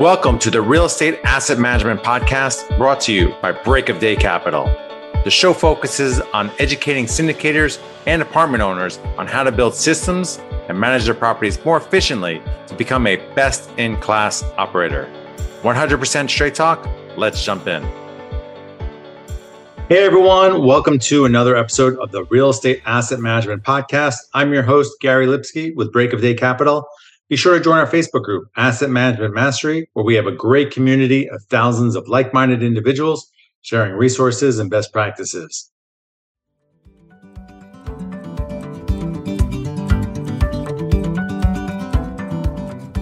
Welcome to the Real Estate Asset Management Podcast brought to you by Break of Day Capital. The show focuses on educating syndicators and apartment owners on how to build systems and manage their properties more efficiently to become a best in class operator. 100% straight talk. Let's jump in. Hey everyone, welcome to another episode of the Real Estate Asset Management Podcast. I'm your host, Gary Lipsky with Break of Day Capital. Be sure to join our Facebook group, Asset Management Mastery, where we have a great community of thousands of like minded individuals sharing resources and best practices.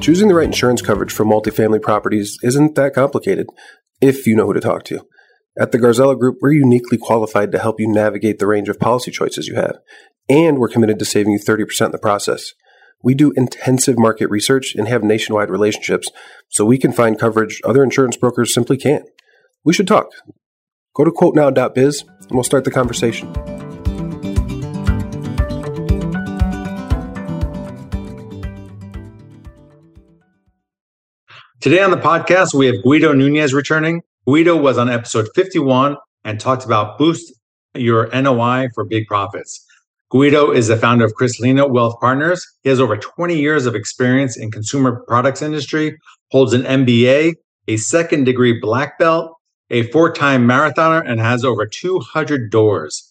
Choosing the right insurance coverage for multifamily properties isn't that complicated if you know who to talk to. At the Garzella Group, we're uniquely qualified to help you navigate the range of policy choices you have, and we're committed to saving you 30% in the process. We do intensive market research and have nationwide relationships, so we can find coverage other insurance brokers simply can't. We should talk. Go to quotenow.biz and we'll start the conversation. Today on the podcast, we have Guido Nunez returning. Guido was on episode 51 and talked about boost your NOI for big profits. Guido is the founder of Kristalina Wealth Partners. He has over 20 years of experience in consumer products industry, holds an MBA, a second degree black belt, a four-time marathoner, and has over 200 doors.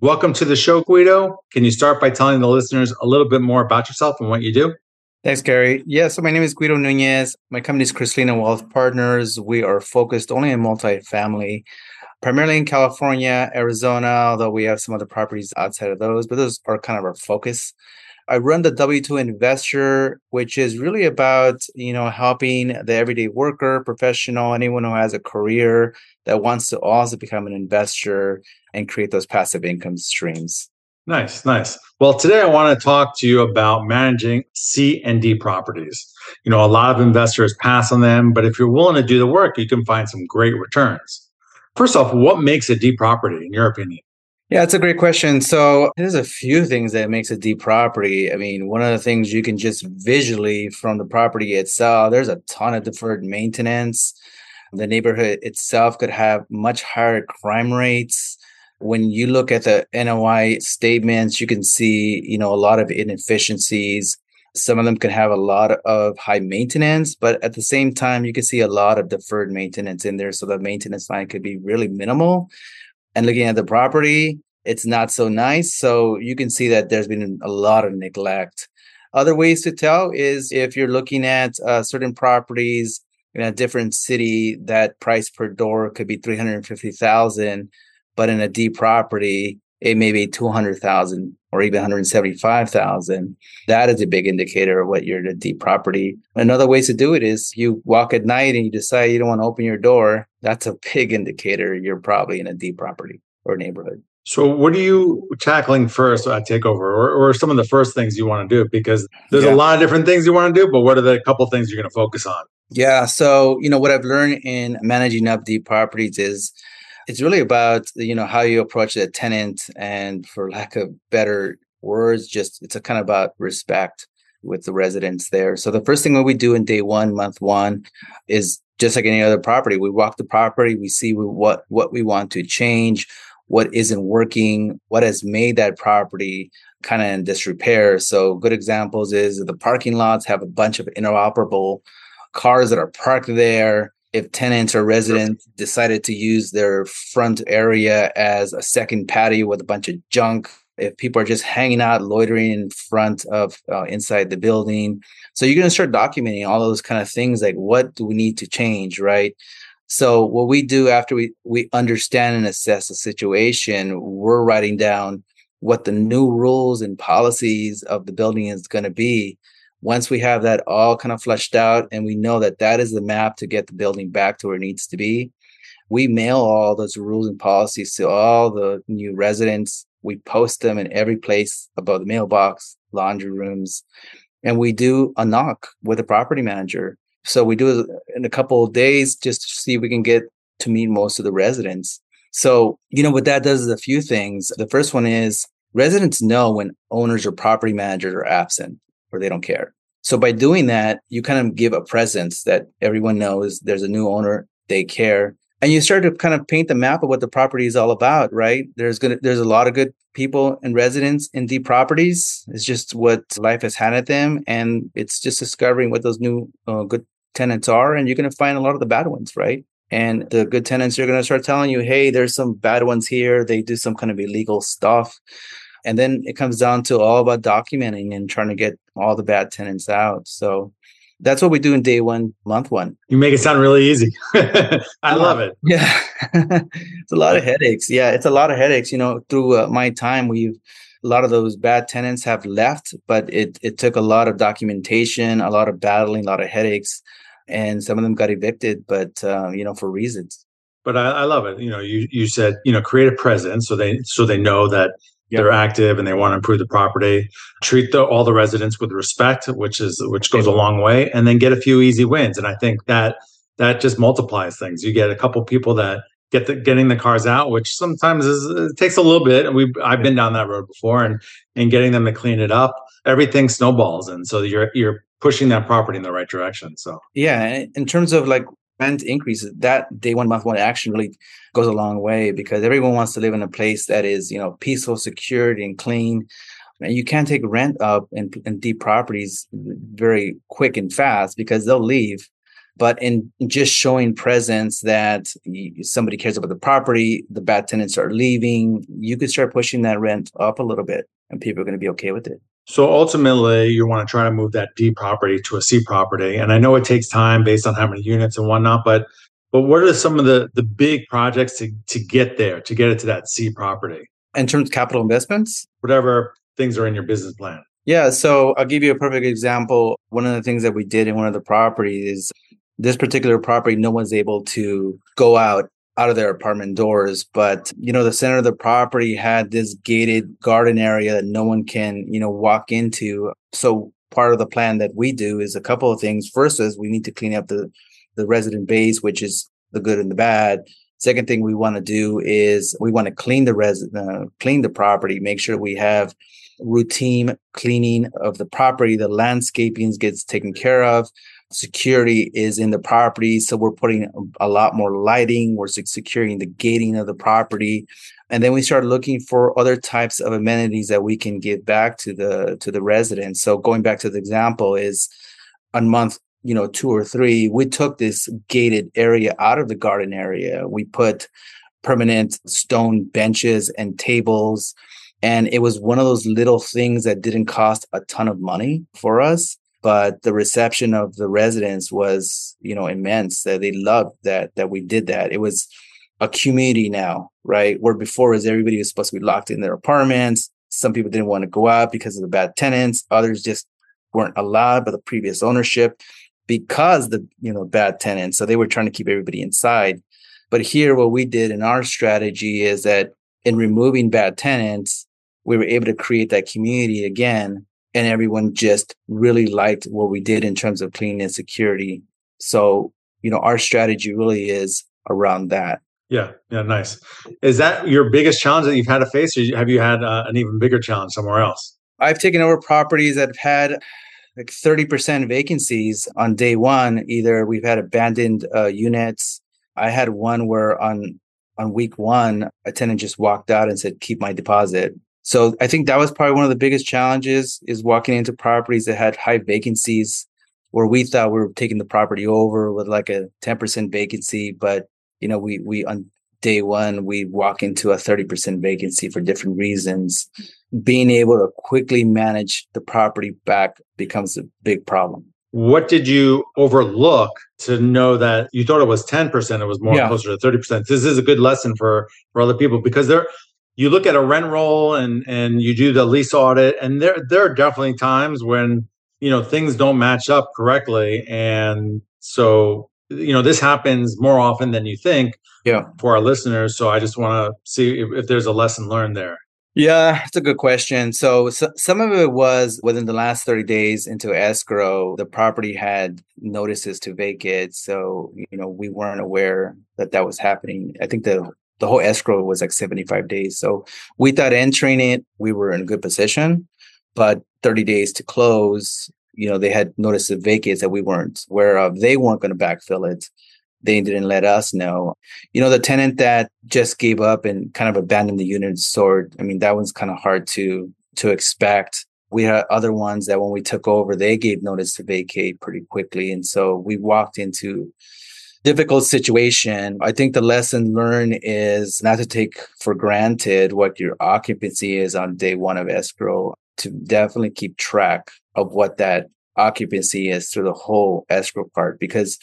Welcome to the show, Guido. Can you start by telling the listeners a little bit more about yourself and what you do? Thanks, Gary. Yeah, so my name is Guido Nunez. My company is Kristalina Wealth Partners. We are focused only on multifamily primarily in California, Arizona, although we have some other properties outside of those, but those are kind of our focus. I run the W2 Investor, which is really about, you know, helping the everyday worker, professional, anyone who has a career that wants to also become an investor and create those passive income streams. Nice, nice. Well, today I want to talk to you about managing C and D properties. You know, a lot of investors pass on them, but if you're willing to do the work, you can find some great returns. First off, what makes a D property in your opinion? Yeah, it's a great question. So there's a few things that makes a D property. I mean, one of the things you can just visually from the property itself, there's a ton of deferred maintenance. The neighborhood itself could have much higher crime rates. When you look at the NOI statements, you can see, you know, a lot of inefficiencies. Some of them can have a lot of high maintenance, but at the same time, you can see a lot of deferred maintenance in there. So the maintenance line could be really minimal. And looking at the property, it's not so nice. So you can see that there's been a lot of neglect. Other ways to tell is if you're looking at uh, certain properties in a different city, that price per door could be 350,000, but in a D property, it may be 200,000 or even 175,000. That is a big indicator of what you're a D property. Another way to do it is you walk at night and you decide you don't want to open your door. That's a big indicator you're probably in a D property or neighborhood. So, what are you tackling first at Takeover, or, or some of the first things you want to do? Because there's yeah. a lot of different things you want to do, but what are the couple things you're going to focus on? Yeah. So, you know, what I've learned in managing up D properties is it's really about you know how you approach the tenant and for lack of better words just it's a kind of about respect with the residents there. So the first thing that we do in day one month one is just like any other property we walk the property we see what what we want to change what isn't working what has made that property kind of in disrepair. So good examples is the parking lots have a bunch of inoperable cars that are parked there if tenants or residents decided to use their front area as a second patio with a bunch of junk if people are just hanging out loitering in front of uh, inside the building. So you're going to start documenting all those kind of things like what do we need to change right? So what we do after we we understand and assess the situation we're writing down what the new rules and policies of the building is going to be once we have that all kind of fleshed out and we know that that is the map to get the building back to where it needs to be, we mail all those rules and policies to all the new residents. We post them in every place above the mailbox, laundry rooms, and we do a knock with the property manager. So we do it in a couple of days just to see if we can get to meet most of the residents. So, you know, what that does is a few things. The first one is residents know when owners or property managers are absent or they don't care. So by doing that, you kind of give a presence that everyone knows there's a new owner, they care. And you start to kind of paint the map of what the property is all about, right? There's gonna there's a lot of good people and residents in D properties. It's just what life has handed them, and it's just discovering what those new uh, good tenants are, and you're gonna find a lot of the bad ones, right? And the good tenants are gonna start telling you, hey, there's some bad ones here. They do some kind of illegal stuff. And then it comes down to all about documenting and trying to get all the bad tenants out. So that's what we do in day one, month one. You make it sound really easy. I love it. Yeah. it's a lot of headaches. Yeah, it's a lot of headaches. You know, through uh, my time, we've a lot of those bad tenants have left, but it it took a lot of documentation, a lot of battling, a lot of headaches, and some of them got evicted, but uh, you know, for reasons. But I, I love it. You know, you you said you know create a presence so they so they know that Yep. They're active and they want to improve the property. Treat the, all the residents with respect, which is which goes a long way, and then get a few easy wins. And I think that that just multiplies things. You get a couple people that get the getting the cars out, which sometimes is it takes a little bit. And we I've been down that road before, and and getting them to clean it up, everything snowballs, and so you're you're pushing that property in the right direction. So yeah, in terms of like rent increases, that day one month one action really goes a long way because everyone wants to live in a place that is, you know, peaceful, secured, and clean. And you can't take rent up in, in D properties very quick and fast because they'll leave. But in just showing presence that somebody cares about the property, the bad tenants are leaving, you could start pushing that rent up a little bit and people are going to be okay with it. So ultimately, you want to try to move that D property to a C property. And I know it takes time based on how many units and whatnot, but but what are some of the the big projects to to get there, to get it to that C property? In terms of capital investments? Whatever things are in your business plan. Yeah. So I'll give you a perfect example. One of the things that we did in one of the properties is this particular property, no one's able to go out out of their apartment doors but you know the center of the property had this gated garden area that no one can you know walk into. So part of the plan that we do is a couple of things. First is we need to clean up the the resident base which is the good and the bad. Second thing we want to do is we want to clean the res uh, clean the property make sure we have routine cleaning of the property. The landscaping gets taken care of security is in the property. So we're putting a lot more lighting, we're securing the gating of the property. And then we start looking for other types of amenities that we can give back to the to the residents. So going back to the example is on month you know two or three we took this gated area out of the garden area we put permanent stone benches and tables and it was one of those little things that didn't cost a ton of money for us but the reception of the residents was you know immense that they loved that that we did that. It was a community now right? Where before was everybody was supposed to be locked in their apartments. Some people didn't want to go out because of the bad tenants. Others just weren't allowed by the previous ownership because the you know bad tenants. So they were trying to keep everybody inside. But here what we did in our strategy is that in removing bad tenants we were able to create that community again and everyone just really liked what we did in terms of cleaning and security. So, you know, our strategy really is around that. Yeah, yeah, nice. Is that your biggest challenge that you've had to face, or have you had uh, an even bigger challenge somewhere else? I've taken over properties that have had like 30% vacancies on day one. Either we've had abandoned uh, units. I had one where on on week one, a tenant just walked out and said, "Keep my deposit." So I think that was probably one of the biggest challenges is walking into properties that had high vacancies where we thought we were taking the property over with like a 10% vacancy, but you know, we we on day one we walk into a 30% vacancy for different reasons. Being able to quickly manage the property back becomes a big problem. What did you overlook to know that you thought it was 10%, it was more yeah. closer to 30%? This is a good lesson for for other people because there you look at a rent roll and and you do the lease audit and there there are definitely times when you know things don't match up correctly. And so you know this happens more often than you think yeah. for our listeners. So i just want to see if, if, there's a lesson learned there. Yeah it's a good question. So, so some of it was within the last 30 days into escrow the property had notices to vacate. So you know we weren't aware that that was happening. I think the the whole escrow was like 75 days. So we thought entering it, we were in a good position, but 30 days to close, you know, they had noticed the vacates that we weren't aware of. They weren't going to backfill it. They didn't let us know. You know, the tenant that just gave up and kind of abandoned the unit and I mean, that one's kind of hard to to expect. We had other ones that when we took over, they gave notice to vacate pretty quickly. And so we walked into difficult situation. I think the lesson learned is not to take for granted what your occupancy is on day one of escrow, to definitely keep track of what that occupancy is through the whole escrow part because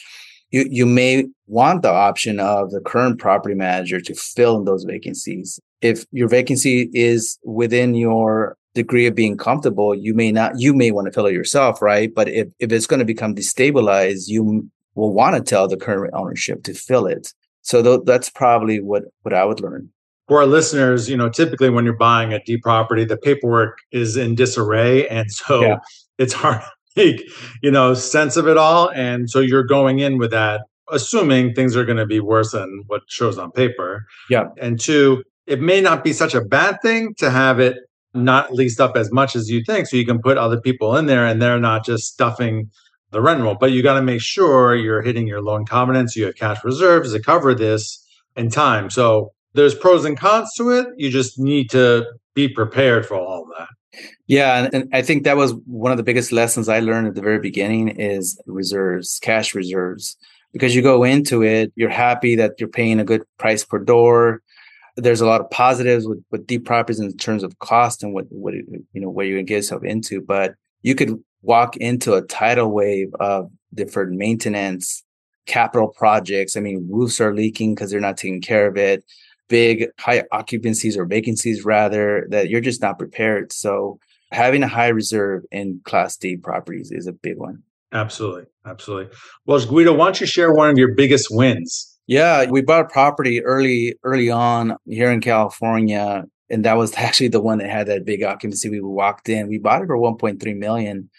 you you may want the option of the current property manager to fill in those vacancies. If your vacancy is within your degree of being comfortable, you may not you may want to fill it yourself, right? But if, if it's going to become destabilized, you will want to tell the current ownership to fill it. So th- that's probably what what I would learn. For our listeners, you know, typically when you're buying a D property, the paperwork is in disarray, and so yeah. it's hard to make you know sense of it all. And so you're going in with that, assuming things are going to be worse than what shows on paper. Yeah. And two, it may not be such a bad thing to have it not leased up as much as you think, so you can put other people in there, and they're not just stuffing the rent roll. But you got to make sure you're hitting your loan covenants. You have cash reserves to cover this in time. So there's pros and cons to it. You just need to be prepared for all that. Yeah, and, and, I think that was one of the biggest lessons I learned at the very beginning is reserves, cash reserves. Because you go into it, you're happy that you're paying a good price per door. There's a lot of positives with, with D properties in terms of cost and what what you know where you can get yourself into. But you could walk into a tidal wave of deferred maintenance, capital projects. I mean, roofs are leaking because they're not taking care of it, big high occupancies or vacancies, rather, that you're just not prepared. So, having a high reserve in Class D properties is a big one. Absolutely. Absolutely. Well, Guido, why don't you share one of your biggest wins? Yeah, we bought a property early, early on here in California. And that was actually the one that had that big occupancy. We walked in. We bought it for 1.3 million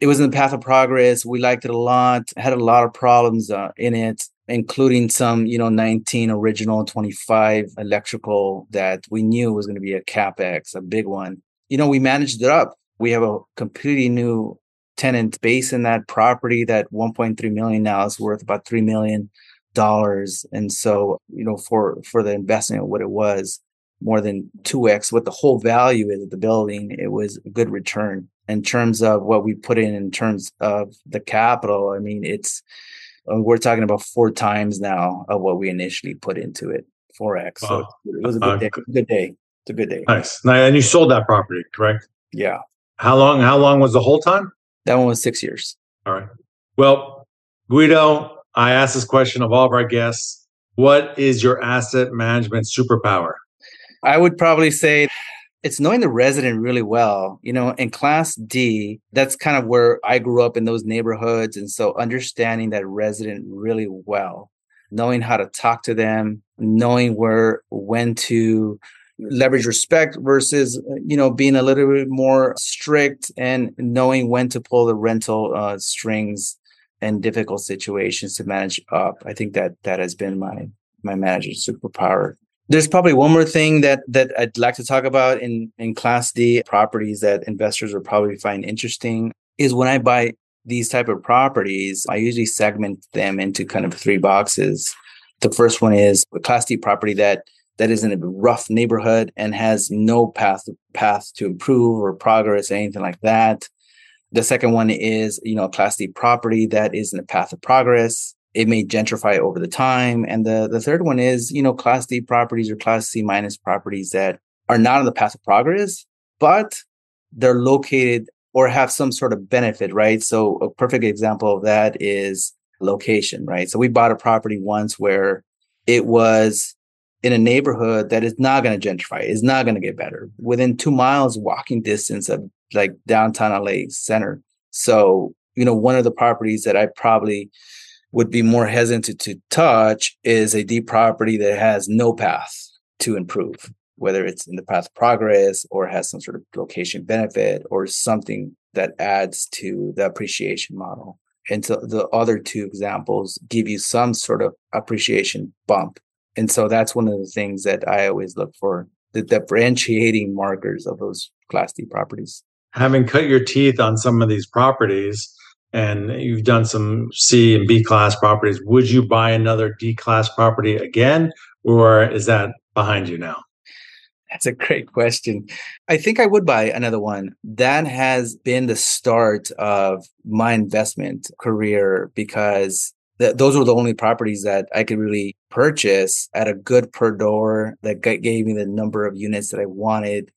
it was in the path of progress. We liked it a lot. Had a lot of problems uh, in it, including some, you know, 19 original, 25 electrical that we knew was going to be a capex, a big one. You know, we managed it up. We have a completely new tenant base in that property. That 1.3 million now is worth about three million dollars, and so you know, for for the investment, what it was, more than 2x what the whole value is of the building, it was a good return in terms of what we put in in terms of the capital. I mean, it's uh, we're talking about four times now of what we initially put into it, four x. So it was a good uh, day. Good day. It's a good day. Nice. And you sold that property, correct? Yeah. How long? How long was the whole time? That one was six years. All right. Well, Guido, I asked this question of all of our guests. What is your asset management superpower? I would probably say it's knowing the resident really well. You know, in class D, that's kind of where I grew up in those neighborhoods. And so understanding that resident really well, knowing how to talk to them, knowing where, when to leverage respect versus, you know, being a little bit more strict and knowing when to pull the rental uh, strings and difficult situations to manage up. I think that that has been my my manager's superpower there's probably one more thing that that I'd like to talk about in in Class D properties that investors will probably find interesting is when I buy these type of properties, I usually segment them into kind of three boxes. The first one is a Class D property that that is in a rough neighborhood and has no path path to improve or progress, or anything like that. The second one is, you know, a Class D property that is in a path of progress it may gentrify over the time. And the, the third one is, you know, class D properties or class C minus properties that are not on the path of progress, but they're located or have some sort of benefit, right? So a perfect example of that is location, right? So we bought a property once where it was in a neighborhood that is not going to gentrify, is not going to get better within two miles walking distance of like downtown LA center. So, you know, one of the properties that I probably would be more hesitant to touch is a D property that has no path to improve, whether it's in the path of progress or has some sort of location benefit or something that adds to the appreciation model. And so the other two examples give you some sort of appreciation bump. And so that's one of the things that I always look for the differentiating markers of those class D properties. having cut your teeth on some of these properties and you've done some C and B class properties, would you buy another D class property again, or is that behind you now? That's a great question. I think I would buy another one. That has been the start of my investment career because th- those were the only properties that I could really purchase at a good per door that gave me the number of units that I wanted.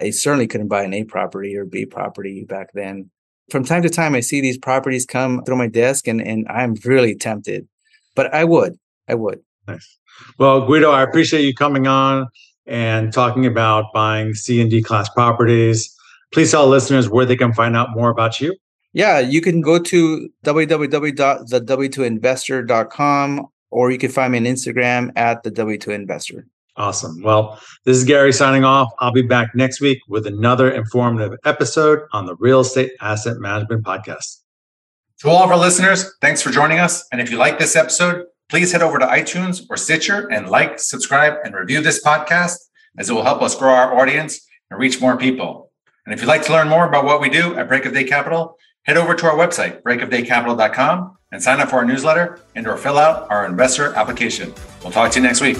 I certainly couldn't buy an A property or B property back then. From time to time, I see these properties come through my desk and, and I'm really tempted, but I would. I would. Nice. Well, Guido, I appreciate you coming on and talking about buying C and D class properties. Please tell listeners where they can find out more about you. Yeah, you can go to www.thew2investor.com or you can find me on Instagram at the W2Investor. Awesome. Well, this is Gary signing off. I'll be back next week with another informative episode on the Real Estate Asset Management Podcast. To all of our listeners, thanks for joining us. And if you like this episode, please head over to iTunes or Stitcher and like, subscribe, and review this podcast as it will help us grow our audience and reach more people. And if you'd like to learn more about what we do at Break of Day Capital, head over to our website, breakofdaycapital.com, and sign up for our newsletter and or fill out our investor application. We'll talk to you next week.